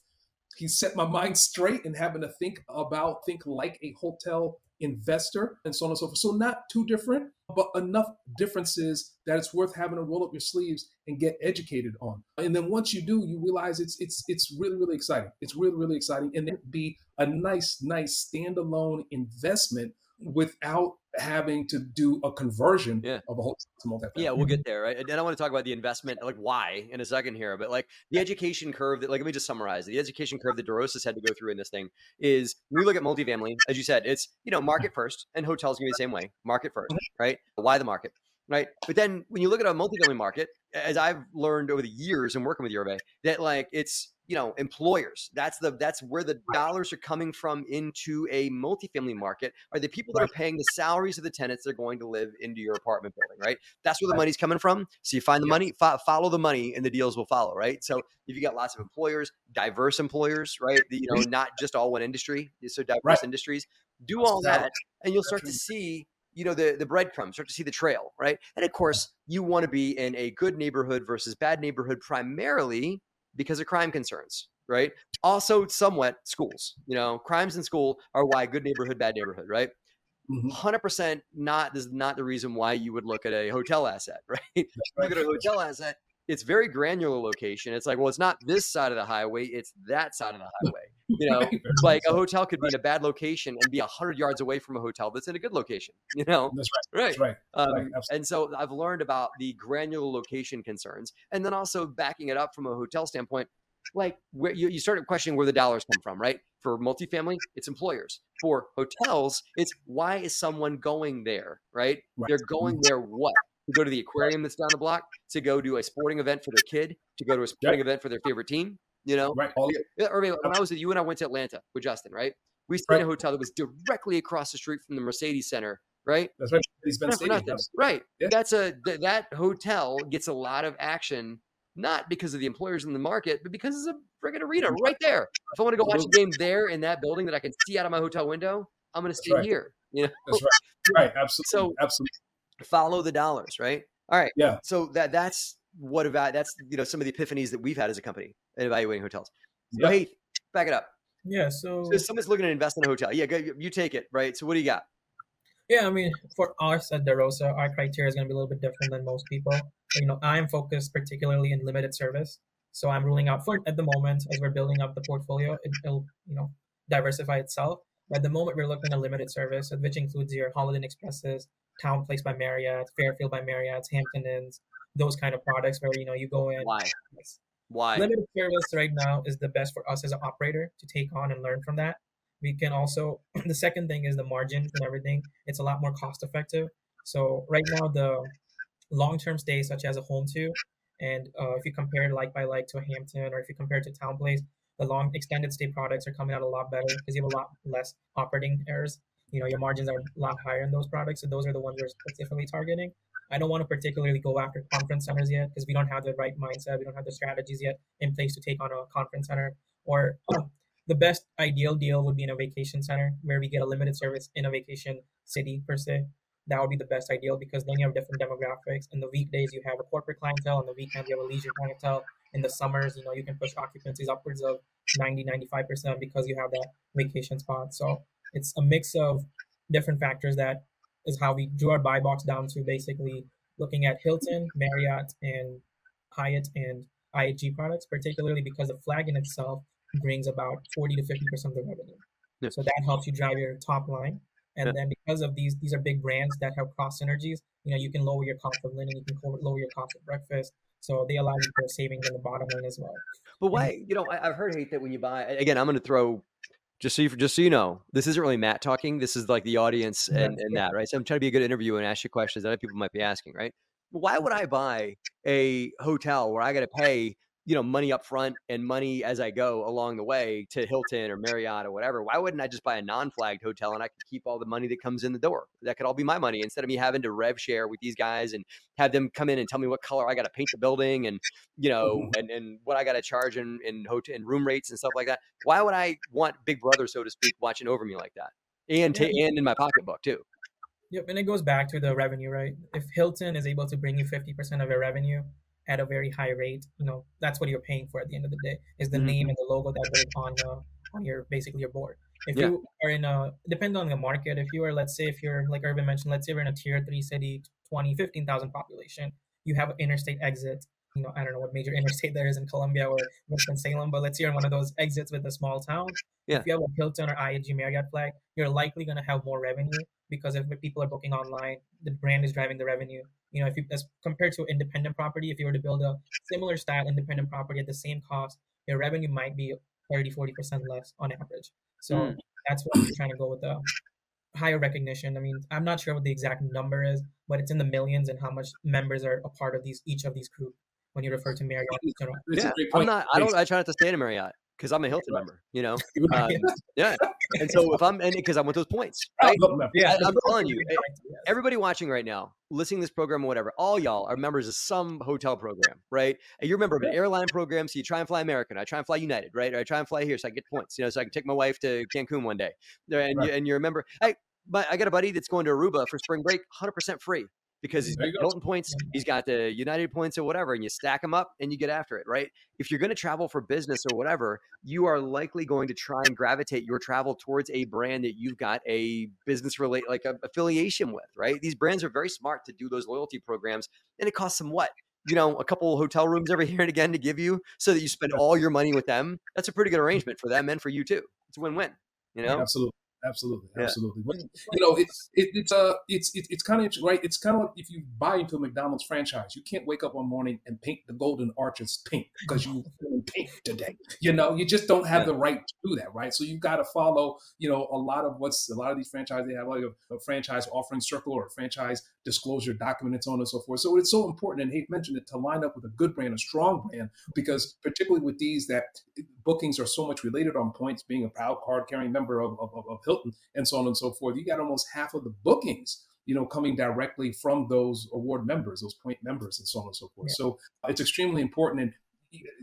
he set my mind straight and having to think about, think like a hotel investor and so on and so forth. So not too different, but enough differences that it's worth having to roll up your sleeves and get educated on. And then once you do, you realize it's it's it's really really exciting. It's really really exciting, and it'd be a nice nice standalone investment without having to do a conversion yeah. of a whole to multifamily. Yeah, we'll get there. Right? And I want to talk about the investment, like why, in a second here. But like the education curve that, like, let me just summarize the education curve that DeRosa's had to go through in this thing is when we look at multifamily, as you said, it's you know market first, and hotels gonna be the same way, market first, mm-hmm. right? Why the market? Right. But then when you look at a multifamily market, as I've learned over the years and working with Yorba, that like it's you know employers that's the that's where the dollars are coming from into a multifamily market are the people that are paying the salaries of the tenants that are going to live into your apartment building right? That's where the money's coming from so you find the money fo- follow the money and the deals will follow right? So if you got lots of employers diverse employers right you know mm-hmm. not just all one industry so diverse right. industries do all that and you'll start to see you know the the breadcrumbs start to see the trail right and of course you want to be in a good neighborhood versus bad neighborhood primarily because of crime concerns, right? Also, somewhat schools. You know, crimes in school are why good neighborhood, bad neighborhood, right? 100 mm-hmm. percent not this is not the reason why you would look at a hotel asset, right? right. Look at a hotel asset. It's very granular location. It's like, well, it's not this side of the highway; it's that side of the highway. You know, like a hotel could be in a bad location and be hundred yards away from a hotel that's in a good location. You know, that's right. Right. That's right. Um, right. And so I've learned about the granular location concerns, and then also backing it up from a hotel standpoint like where you, you started questioning where the dollars come from, right? For multifamily, it's employers. For hotels, it's why is someone going there, right? right. They're going mm-hmm. there what? To go to the aquarium that's down the block, to go to a sporting event for their kid, to go to a sporting event for their favorite team, you know? Right. Or when I was at you and I went to Atlanta with Justin, right? We stayed right. in a hotel that was directly across the street from the Mercedes Center right? That's right. Mercedes-Benz Not for Stadium. Right. Yeah. That's a th- that hotel gets a lot of action, not because of the employers in the market, but because it's a friggin' arena right there. If I want to go watch a game there in that building that I can see out of my hotel window, I'm going to stay right. here. You know, That's right. Right. Absolutely. So- absolutely. Follow the dollars, right? All right. Yeah. So that that's what about that's you know some of the epiphanies that we've had as a company in evaluating hotels. So Yep. hey, back it up. Yeah. So So someone's looking to invest in a hotel. Yeah, go, you take it, right? So what do you got? Yeah, I mean, for us at DeRosa, our criteria is going to be a little bit different than most people. You know, I'm focused particularly in limited service, so I'm ruling out for at the moment as we're building up the portfolio, it, it'll you know diversify itself. But at the moment, we're looking at limited service, which includes your Holiday Inn Expresses, TownePlace by Marriott, Fairfield by Marriott, Hampton Inns, those kind of products where you know you go in. Why? Why? Limited service right now is the best for us as an operator to take on and learn from that. We can also the second thing is the margins and everything. It's a lot more cost effective. So right now the long term stays such as a Home2, and uh, if you compare like by like to a Hampton or if you compare it to TownePlace, the long extended stay products are coming out a lot better because you have a lot less operating errors. You know your margins are a lot higher in those products, so those are the ones we're specifically targeting. I don't want to particularly go after conference centers yet because we don't have the right mindset. We don't have the strategies yet in place to take on a conference center. Or the best ideal deal would be in a vacation center where we get a limited service in a vacation city per se. That would be the best ideal because then you have different demographics. In the weekdays, you have a corporate clientele. On the weekends, you have a leisure clientele. In the summers, you know, you can push occupancies upwards of 90, 95% because you have that vacation spot. So it's a mix of different factors that is how we drew our buy box down to basically looking at Hilton, Marriott, and Hyatt and IHG products, particularly because the flag in itself brings about 40 to 50% of the revenue. Yeah. So that helps you drive your top line. And Yeah. then because of these, these are big brands that have cross synergies. You know, you can lower your cost of linen, you can lower your cost of breakfast. So they allow you for savings in the bottom line as well. But why? You know, I, I've heard Hait that when you buy. Again, I'm going to throw. Just so you, just so you know, this isn't really Matt talking. This is like the audience and, and that, right? So I'm trying to be a good interviewer and ask you questions that other people might be asking, right? Why would mm-hmm. I buy a hotel where I got to pay, you know, money up front and money as I go along the way to Hilton or Marriott or whatever? Why wouldn't I just buy a non-flagged hotel and I could keep all the money that comes in the door? That could all be my money instead of me having to rev share with these guys and have them come in and tell me what color I got to paint the building and you know Mhm. and, and what I got to charge in in hotel and room rates and stuff like that. Why would I want Big Brother, so to speak, watching over me like that? And ta- and in my pocketbook too. Yep, and it goes back to the revenue, right? If Hilton is able to bring you 50% of your revenue at a very high rate, you know, that's what you're paying for at the end of the day, is the Mhm. name and the logo that goes on uh, on your basically your board. If Yeah. you are in a depend on the market, if you are let's say if you're like Urban mentioned, let's say we're in a tier 3 city, 20, 15,000 population, you have an interstate exit, you know, I don't know what major interstate there is in Columbia or Winston-Salem, but let's say you're in one of those exits with a small town. Yeah. If you have a Hilton or IHG Marriott flag, you're likely going to have more revenue because if people are booking online, the brand is driving the revenue. You know, if you as compared to independent property, if you were to build a similar style independent property at the same cost, your revenue might be 30, 40% less on average. So Mm. that's what we're trying to go with the higher recognition. I mean, I'm not sure what the exact number is, but it's in the millions and how much members are a part of these each of these groups when you refer to Marriott. in general. It's a yeah, I'm not. I don't. I try not to stay in a Marriott because I'm a Hilton member. You know. Um, yeah. And so if I'm and because I want those points, right? Yeah, it's I'm telling you, eh, everybody watching right now, listening to this program or whatever, all y'all are members of some hotel program, right? And you're a member of an airline program, so you try and fly American. I try and fly United, right? Or I try and fly here so I get points, you know, so I can take my wife to Cancun one day. And, Right. you, and you're a member. Hey, but I got a buddy that's going to Aruba for spring break, 100% free because he's got. Hilton points, he's got the United points or whatever, and you stack them up and you get after it, right? If you're going to travel for business or whatever, you are likely going to try and gravitate your travel towards a brand that you've got a business relate like a affiliation with, right? These brands are very smart to do those loyalty programs, and it costs them what? You know, a couple hotel rooms every here and again to give you so that you spend all your money with them. That's a pretty good arrangement for them and for you too. It's a win-win. You know? Absolutely. Absolutely, Yeah. absolutely. But, you know, it's it, it's uh it's it, it's kind of right. It's kind of like if you buy into a McDonald's franchise, you can't wake up one morning and paint the golden arches pink because you pink today. You know, you just don't have Yeah. the right to do that, right? So you've got to follow, you know, a lot of what's a lot of these franchises they have like a, a franchise offering circle or a franchise disclosure document and so on and so forth. So it's so important, and he mentioned it to line up with a good brand, a strong brand, because particularly with these that bookings are so much related on points, being a proud card carrying member of, of, of Hilton and so on and so forth. You got almost half of the bookings you know, coming directly from those award members, those point members, and so on and so forth. Yeah. So uh, it's extremely important. And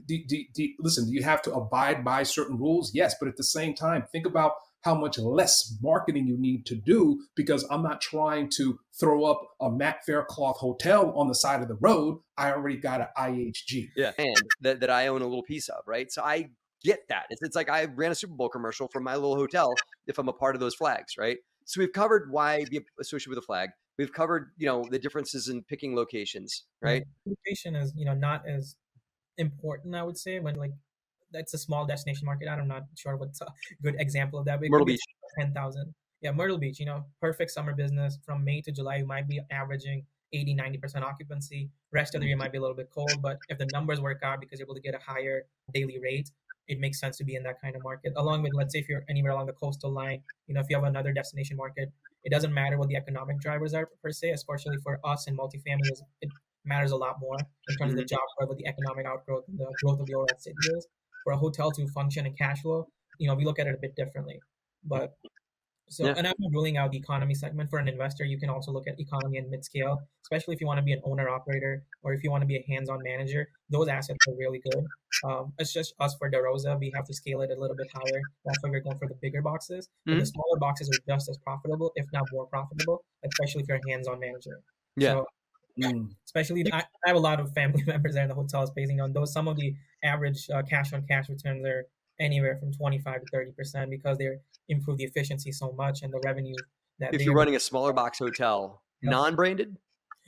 do, do, do, listen, do you have to abide by certain rules? Yes, but at the same time, think about how much less marketing you need to do because I'm not trying to throw up a Matt Faircloth hotel on the side of the road. I already got an IHG. Yeah, and that, that I own a little piece of, right? So I get that. It's, it's like I ran a Super Bowl commercial for my little hotel if I'm a part of those flags, right? So we've covered why be associated with a flag. We've covered, you know, the differences in picking locations, right? Location is, you know, not as important, I would say, when like that's a small destination market. I'm not sure what's a good example of that. But Myrtle Beach, ten thousand. Yeah, Myrtle Beach. You know, perfect summer business from May to July. You might be averaging 80, 90 percent occupancy. Rest of the year mm-hmm. might be a little bit cold, but if the numbers work out because you're able to get a higher daily rate, it makes sense to be in that kind of market. Along with, let's say, if you're anywhere along the coastal line, you know, if you have another destination market, it doesn't matter what the economic drivers are per se, especially for us in multifamily. It matters a lot more in terms of the mm-hmm. job growth, the economic outgrowth, and the growth of the overall city is for a hotel to function and cash flow, you know, we look at it a bit differently. But so, yeah. and I'm ruling out the economy segment for an investor. You can also look at economy and mid scale, especially if you want to be an owner operator or if you want to be a hands on manager. Those assets are really good. Um, it's just us for DeRosa. We have to scale it a little bit higher. That's why we're going for the bigger boxes. Mm-hmm. the smaller boxes are just as profitable, if not more profitable, especially if you're a hands on manager. Yeah. So Mm. Especially, I, I, have a lot of family members there in the hotels basing on those. Some of the average uh, cash on cash returns are anywhere from 25 to 30 percent because they improve the efficiency so much and the revenue that if you're running a smaller box hotel, non-branded,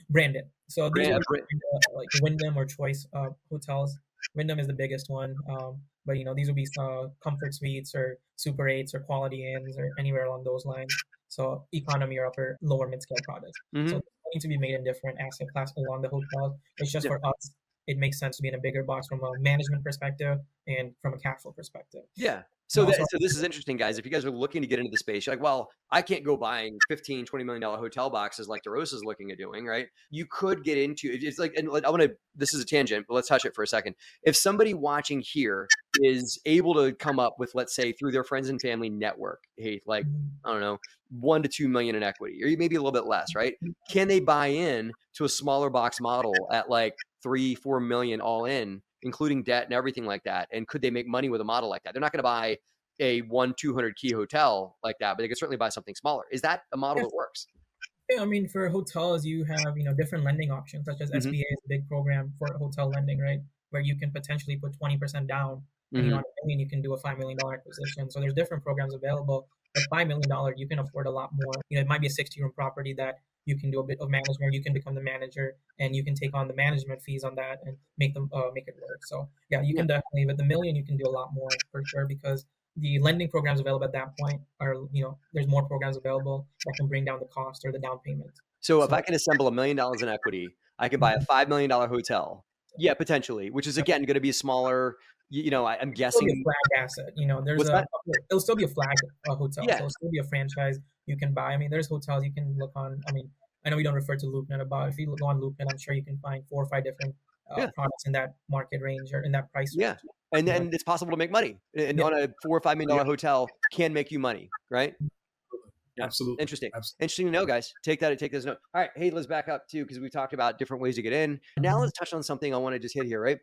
branded. So these Brand, are uh, like Wyndham or Choice uh, hotels. Wyndham is the biggest one, um, but you know these would be uh, comfort suites or super eights or quality inns or anywhere along those lines. So economy or upper lower mid scale products. Mm-hmm. So need to be made in different asset class along the hotel. It's just yeah. for us, it makes sense to be in a bigger box from a management perspective and from a cash flow perspective. Yeah. So, that, so this is interesting, guys. If you guys are looking to get into the space, you're like, well, I can't go buying 15, 20 million dollar hotel boxes like DeRosa is looking at doing, right? You could get into it's like, and I want to, this is a tangent, but let's touch it for a second. If somebody watching here is able to come up with, let's say, through their friends and family network, hey, like. I don't know, one to two million in equity, or maybe a little bit less, right? Can they buy in to a smaller box model at like three, four million all in? Including debt and everything like that? And could they make money with a model like that? They're not going to buy a one 200 key hotel like that, but they could certainly buy something smaller. Is that a model that works? Yeah, I mean, for hotels, you have you know different lending options, such as mm-hmm. SBA is a big program for hotel lending, right? Where you can potentially put 20% down, and mm-hmm. you know, million, you can do a five million dollar acquisition. So there's different programs available. But five million dollar, you can afford a lot more. You know, it might be a 60 room property that you can do a bit of management. You can become the manager, and you can take on the management fees on that and make them uh, make it work. So yeah, you can definitely with the million, you can do a lot more for sure because the lending programs available at that point are you know there's more programs available that can bring down the cost or the down payment. So, so if I can assemble a million dollars in equity, I can buy a mm-hmm. five million dollar hotel. Yeah, potentially, which is again going to be a smaller you know, I, am guessing a flag asset. You know, there's What's a that? it'll still be a flag uh, hotel. Yeah. So it'll still be a franchise you can buy. I mean, there's hotels you can look on. I mean, I know we don't refer to LoopNet about. If you go on LoopNet, I'm sure you can find four or five different uh, yeah. products in that market range or in that price yeah. range. And then it's possible to make money. And yeah. on a four or five million dollar yeah. hotel can make you money, right? Absolutely. Interesting. Absolutely. Interesting to know, guys. Take that. And take this note. All right. Hey, let's back up too, because we talked about different ways to get in. Now mm-hmm. let's touch on something I want to just hit here, right?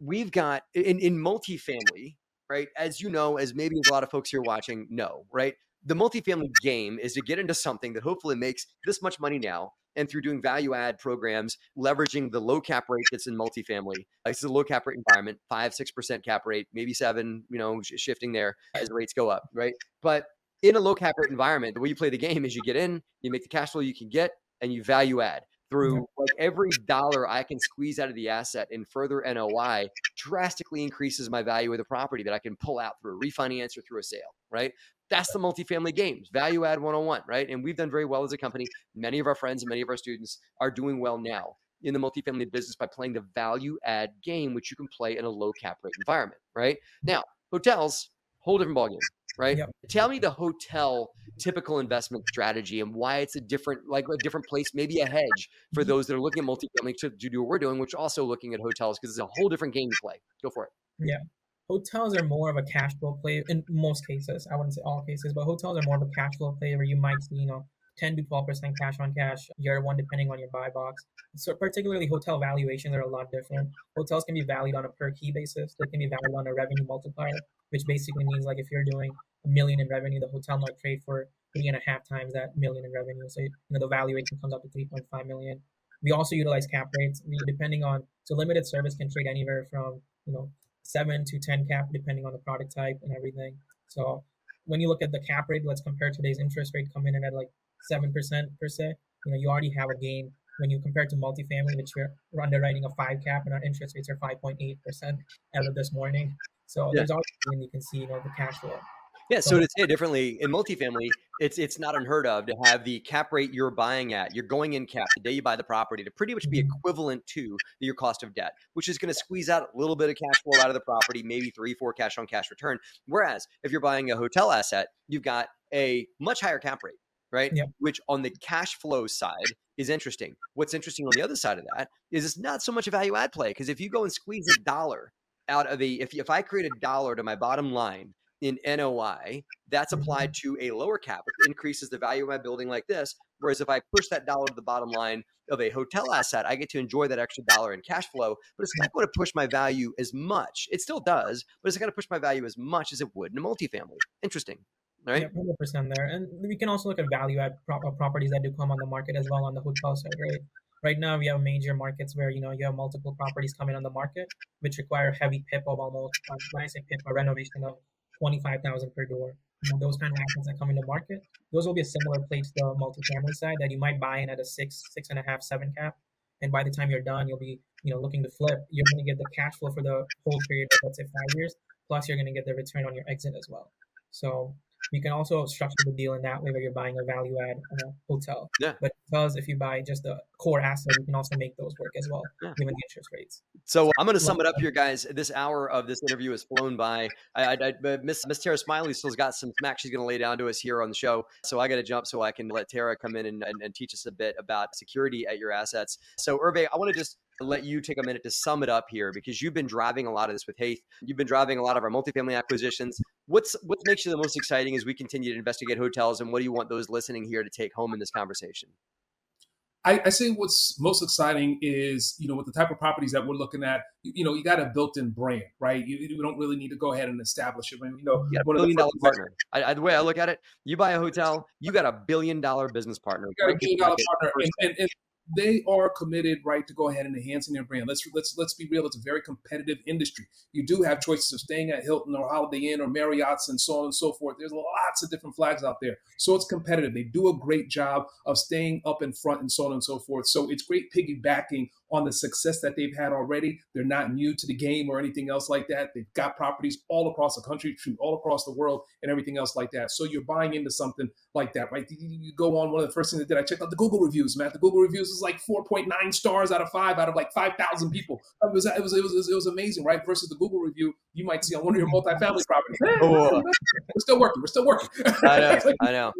We've got in, in multifamily, right? As you know, as maybe a lot of folks here watching know, right? The multifamily game is to get into something that hopefully makes this much money now and through doing value add programs, leveraging the low cap rate that's in multifamily. This is a low cap rate environment, five, 6% cap rate, maybe seven, you know, shifting there as rates go up, right? But in a low cap rate environment, the way you play the game is you get in, you make the cash flow you can get, and you value add through like every dollar I can squeeze out of the asset in further NOI drastically increases my value of the property that I can pull out through a refinance or through a sale, right? That's the multifamily games, value add 101, right? And we've done very well as a company. Many of our friends and many of our students are doing well now in the multifamily business by playing the value add game, which you can play in a low cap rate environment, right? Now, hotels, whole different ballgame, right? Yep. Tell me the hotel typical investment strategy and why it's a different, like a different place, maybe a hedge for mm-hmm. those that are looking at multifamily to, to do what we're doing, which also looking at hotels because it's a whole different game to play. Go for it. Yeah hotels are more of a cash flow play in most cases. I wouldn't say all cases, but hotels are more of a cash flow play where you might see, you know, 10 to 12% cash on cash year one, depending on your buy box. So particularly hotel valuations are a lot different. Hotels can be valued on a per key basis. They can be valued on a revenue multiplier, which basically means like if you're doing a million in revenue, the hotel might trade for three and a half times that million in revenue. So you know the valuation comes up to 3.5 million. We also utilize cap rates. We, depending on so limited service can trade anywhere from you know seven to 10 cap depending on the product type and everything. So when you look at the cap rate, let's compare today's interest rate coming in at like seven percent per se. You know, you already have a gain when you compare to multifamily, which we're, underwriting a five cap and our interest rates are five point eight percent as of this morning. So yeah. there's always you can see, you know, the cash flow. Yeah. So to say it differently, in multifamily, it's it's not unheard of to have the cap rate you're buying at, you're going in cap the day you buy the property to pretty much be mm-hmm. equivalent to your cost of debt, which is going to squeeze out a little bit of cash flow out of the property, maybe three, four cash on cash return. Whereas if you're buying a hotel asset, you've got a much higher cap rate, right? Yep. Which on the cash flow side is interesting. What's interesting on the other side of that is it's not so much a value add play because if you go and squeeze a dollar out of a if if I create a dollar to my bottom line in NOI, that's applied mm-hmm. to a lower cap. It increases the value of my building like this. Whereas if I push that dollar to the bottom line of a hotel asset, I get to enjoy that extra dollar in cash flow, but it's not going to push my value as much. It still does, but it's not going to push my value as much as it would in a multifamily. Interesting. Right? Yeah, 100% there. And we can also look at value add uh, properties that do come on the market as well on the hotel side, right? Right now, we have major markets where you know you have multiple properties coming on the market, which require heavy PIP of almost uh, when I say PIP, a renovation of 25,000 per door. Know, those kind of assets that come into market, those will be a similar play to the multifamily side that you might buy in at a six, six and a half, seven cap. And by the time you're done, you'll be, you know, looking to flip. You're going to get the cash flow for the whole period, let's say five years. Plus, you're going to get the return on your exit as well. So you can also structure the deal in that way where you're buying a value add uh, hotel. Yeah. But because if you buy just the core asset, you can also make those work as well, yeah. given the interest rates. So I'm going to sum it up here, guys. This hour of this interview has flown by. I, I, I Miss Miss Tara Smiley still's got some smack she's going to lay down to us here on the show. So I got to jump so I can let Tara come in and, and, and teach us a bit about security at your assets. So Hervé, I want to just let you take a minute to sum it up here because you've been driving a lot of this with Hait. You've been driving a lot of our multifamily acquisitions. What's what makes you the most exciting as we continue to investigate hotels, and what do you want those listening here to take home in this conversation? I, I say what's most exciting is you know with the type of properties that we're looking at, you, you know, you got a built-in brand, right? You, you, don't really need to go ahead and establish it. I mean, you know, you one billion dollar partner. I, I, the way I look at it, you buy a hotel, you got a billion dollar business partner. You got a billion dollar partner, and, and, and they are committed, right, to go ahead and enhancing their brand. Let's let's let's be real. It's a very competitive industry. You do have choices of staying at Hilton or Holiday Inn or Marriott's and so on and so forth. There's lots of different flags out there, so it's competitive. They do a great job of staying up in front and so on and so forth. So it's great piggybacking on the success that they've had already. They're not new to the game or anything else like that. They've got properties all across the country, all across the world, and everything else like that. So you're buying into something like that, right? You go on one of the first things I did, I checked out the Google reviews, Matt. The Google reviews is like 4.9 stars out of five out of like 5,000 people. It was, it was, it was, it was amazing, right? Versus the Google review you might see on one of your multifamily properties. Oh. We're still working. We're still working. I know. I know.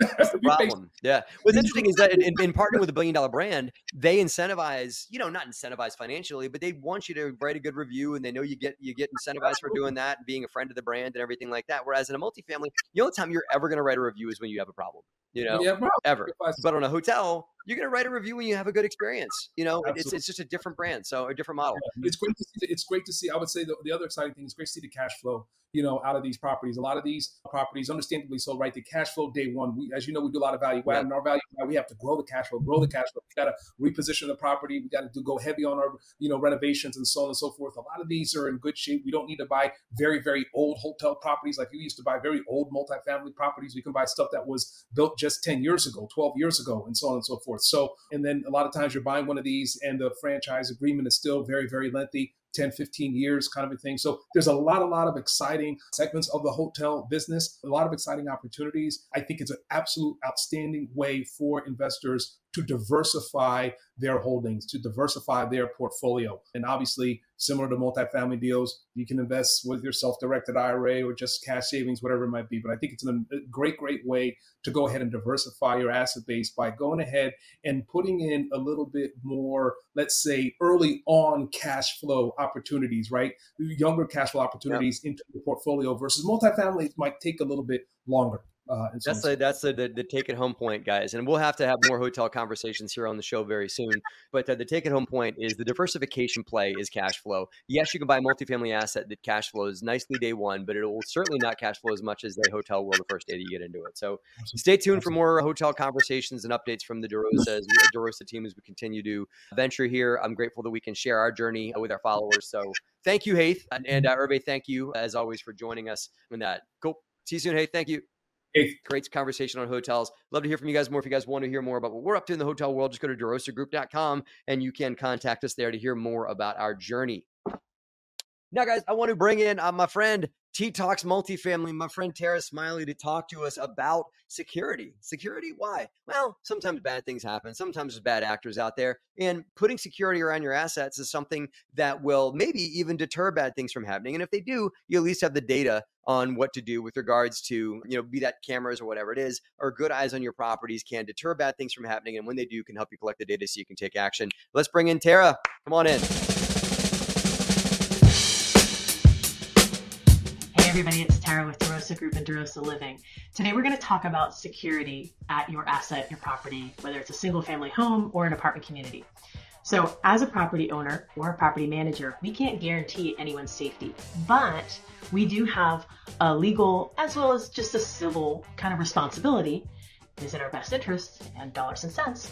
That's the problem. Yeah. What's interesting is that in, in, partnering with a billion dollar brand, they incentivize, you know, not incentivize financially, but they want you to write a good review and they know you get you get incentivized for doing that, and being a friend of the brand and everything like that. Whereas in a multifamily, the only time you're ever going to write a review is when you have a problem. You know, yeah, ever. But on a hotel, you're going to write a review when you have a good experience. You know, it's, it's just a different brand, so a different model. It's great to see. It's great to see. I would say the, the other exciting thing is great to see the cash flow you know, out of these properties. A lot of these properties, understandably so, right? The cash flow day one. We, as you know, we do a lot of value add, and our value add, we have to grow the cash flow, grow the cash flow. We got to reposition the property. We got to do go heavy on our, you know, renovations and so on and so forth. A lot of these are in good shape. We don't need to buy very, very old hotel properties like you used to buy very old multifamily properties. We can buy stuff that was built just 10 years ago, 12 years ago, and so on and so forth. So, and then a lot of times you're buying one of these and the franchise agreement is still very, very lengthy. 10, 15 years kind of a thing. So there's a lot, a lot of exciting segments of the hotel business, a lot of exciting opportunities. I think it's an absolute outstanding way for investors to diversify their holdings, to diversify their portfolio. And obviously, similar to multifamily deals, you can invest with your self directed IRA or just cash savings, whatever it might be. But I think it's a great, great way to go ahead and diversify your asset base by going ahead and putting in a little bit more, let's say, early on cash flow opportunities, right? Younger cash flow opportunities yep. into the portfolio versus multifamily might take a little bit longer. Uh, that's the, that's the, the, the, take it home point, guys. And we'll have to have more hotel conversations here on the show very soon. But uh, the take it home point is the diversification play is cash flow. Yes, you can buy a multifamily asset that cash flows nicely day one, but it will certainly not cash flow as much as a hotel will the first day that you get into it. So stay tuned for more hotel conversations and updates from the DeRosa, as, DeRosa team as we continue to venture here. I'm grateful that we can share our journey with our followers. So thank you, Hait. And, and uh, Hervé, thank you as always for joining us in that. Cool. See you soon, Hait. Thank you. Hey. Great conversation on hotels. Love to hear from you guys more. If you guys want to hear more about what we're up to in the hotel world, just go to derosagroup.com and you can contact us there to hear more about our journey. Now, guys, I want to bring in uh, my friend T Talks Multifamily, my friend Tara Smiley, to talk to us about security. Security, why? Well, sometimes bad things happen. Sometimes there's bad actors out there. And putting security around your assets is something that will maybe even deter bad things from happening. And if they do, you at least have the data on what to do with regards to, you know, be that cameras or whatever it is, or good eyes on your properties can deter bad things from happening. And when they do, can help you collect the data so you can take action. Let's bring in Tara. Come on in. Everybody, it's Tara with DeRosa Group and DeRosa Living. Today we're going to talk about security at your asset, your property, whether it's a single family home or an apartment community. So, as a property owner or a property manager, we can't guarantee anyone's safety, but we do have a legal as well as just a civil kind of responsibility. It is in our best interest and dollars and cents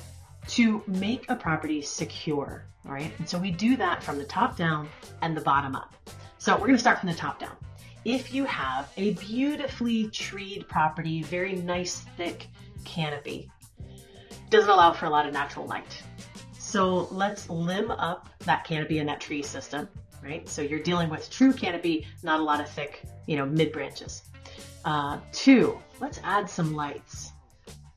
to make a property secure, all right? And so we do that from the top down and the bottom up. So we're going to start from the top down if you have a beautifully treed property, very nice thick canopy, doesn't allow for a lot of natural light. So let's limb up that canopy and that tree system, right? So you're dealing with true canopy, not a lot of thick, you know, mid branches. Uh, two, let's add some lights.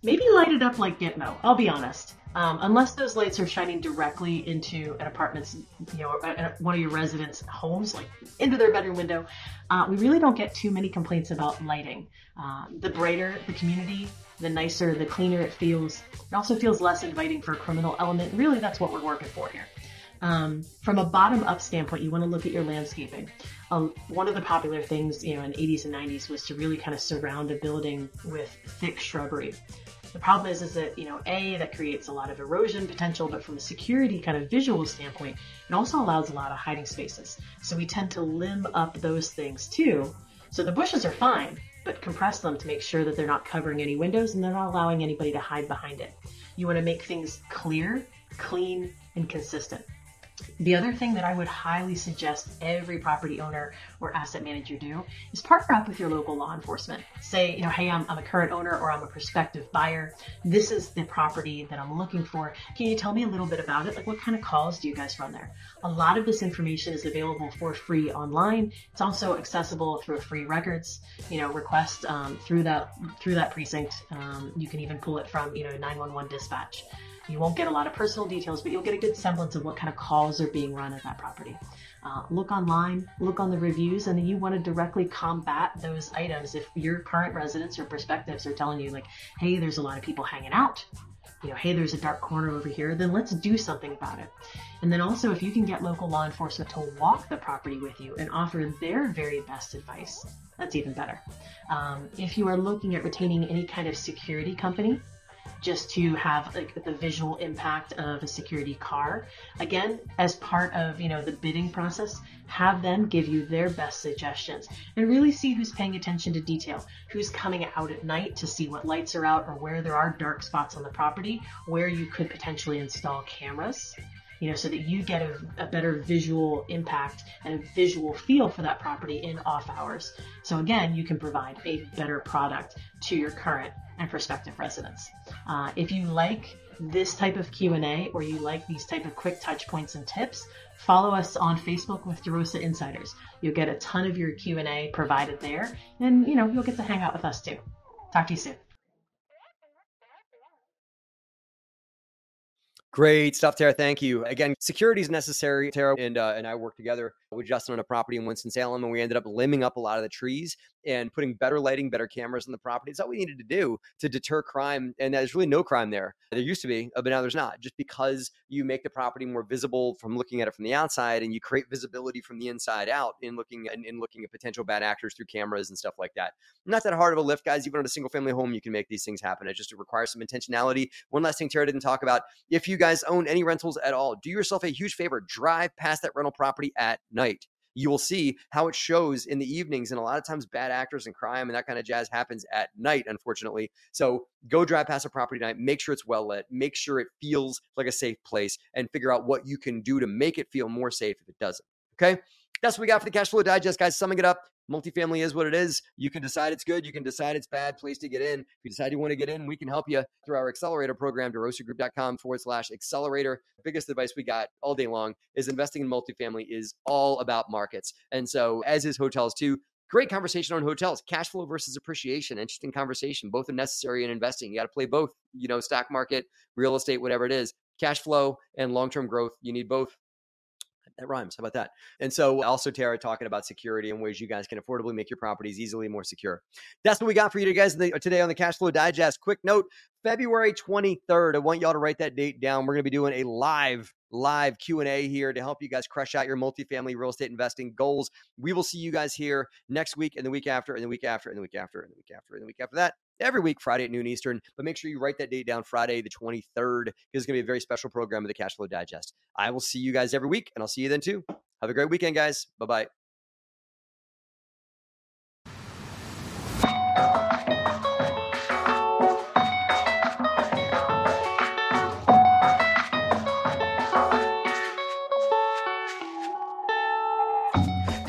Maybe light it up like Gitmo. I'll be honest. Um, unless those lights are shining directly into an apartment's, you know, one of your residents' homes, like into their bedroom window, uh, we really don't get too many complaints about lighting. Uh, the brighter the community, the nicer, the cleaner it feels. It also feels less inviting for a criminal element. Really, that's what we're working for here. Um, from a bottom up standpoint, you want to look at your landscaping. Um, one of the popular things, you know, in 80s and 90s was to really kind of surround a building with thick shrubbery. The problem is, is that, you know, A, that creates a lot of erosion potential, but from a security kind of visual standpoint, it also allows a lot of hiding spaces. So we tend to limb up those things too. So the bushes are fine, but compress them to make sure that they're not covering any windows and they're not allowing anybody to hide behind it. You want to make things clear, clean, and consistent. The other thing that I would highly suggest every property owner or asset manager do is partner up with your local law enforcement. Say, you know, hey, I'm, I'm a current owner or I'm a prospective buyer. This is the property that I'm looking for. Can you tell me a little bit about it? Like, what kind of calls do you guys run there? A lot of this information is available for free online. It's also accessible through a free records, you know, request um, through that through that precinct. Um, you can even pull it from, you know, 911 dispatch. You won't get a lot of personal details, but you'll get a good semblance of what kind of calls are being run at that property. Uh, look online, look on the reviews, and then you want to directly combat those items. If your current residents or perspectives are telling you, like, hey, there's a lot of people hanging out, you know, hey, there's a dark corner over here, then let's do something about it. And then also, if you can get local law enforcement to walk the property with you and offer their very best advice, that's even better. Um, if you are looking at retaining any kind of security company, just to have like the visual impact of a security car. Again, as part of you know the bidding process, have them give you their best suggestions and really see who's paying attention to detail, who's coming out at night to see what lights are out or where there are dark spots on the property, where you could potentially install cameras you know, so that you get a, a, better visual impact and a visual feel for that property in off hours. So again, you can provide a better product to your current and prospective residents. Uh, if you like this type of Q&A or you like these type of quick touch points and tips, follow us on Facebook with DeRosa Insiders. You'll get a ton of your Q&A provided there and you know, you'll get to hang out with us too. Talk to you soon. Great stuff, Tara. Thank you. Again, security is necessary. Tara and uh, and I worked together with Justin on a property in Winston Salem, and we ended up limbing up a lot of the trees and putting better lighting, better cameras in the property. It's all we needed to do to deter crime. And there's really no crime there. There used to be, uh, but now there's not. Just because you make the property more visible from looking at it from the outside, and you create visibility from the inside out in looking and in looking at potential bad actors through cameras and stuff like that. Not that hard of a lift, guys. Even on a single family home, you can make these things happen. It just requires some intentionality. One last thing Tara didn't talk about: if you guys own any rentals at all, do yourself a huge favor. Drive past that rental property at night you will see how it shows in the evenings. And a lot of times, bad actors and crime and that kind of jazz happens at night, unfortunately. So go drive past a property tonight, make sure it's well lit, make sure it feels like a safe place, and figure out what you can do to make it feel more safe if it doesn't. Okay. That's what we got for the cash flow digest, guys. Summing it up, multifamily is what it is. You can decide it's good. You can decide it's bad place to get in. If you decide you want to get in, we can help you through our accelerator program, derosagroup.com forward slash accelerator. Biggest advice we got all day long is investing in multifamily is all about markets. And so, as is hotels too. Great conversation on hotels, cash flow versus appreciation. Interesting conversation. Both are necessary in investing. You got to play both, you know, stock market, real estate, whatever it is. Cash flow and long term growth. You need both that rhymes. How about that? And so uh, also Tara talking about security and ways you guys can affordably make your properties easily more secure. That's what we got for you guys uh, today on the Cash Flow Digest. Quick note, February 23rd. I want y'all to write that date down. We're going to be doing a live live Q&A here to help you guys crush out your multifamily real estate investing goals. We will see you guys here next week and the week after and the week after and the week after and the week after and the week after that every week, Friday at noon Eastern. But make sure you write that date down, Friday the 23rd, because it's going to be a very special program of the Cash Flow Digest. I will see you guys every week, and I'll see you then too. Have a great weekend, guys. Bye bye.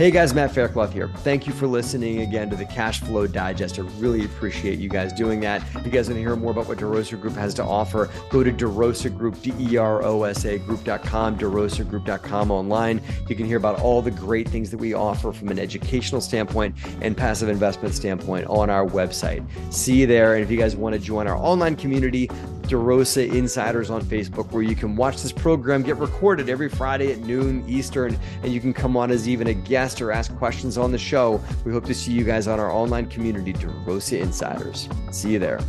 Hey guys, Matt Faircloth here. Thank you for listening again to the Cash Flow Digest. I really appreciate you guys doing that. If you guys want to hear more about what DeRosa Group has to offer, go to DeRosa Group, D-E-R-O-S-A Group.com, DeRosaGroup.com online. You can hear about all the great things that we offer from an educational standpoint and passive investment standpoint on our website. See you there. And if you guys want to join our online community, DeRosa Insiders on Facebook, where you can watch this program get recorded every Friday at noon Eastern, and you can come on as even a guest or ask questions on the show. We hope to see you guys on our online community, DeRosa Insiders. See you there.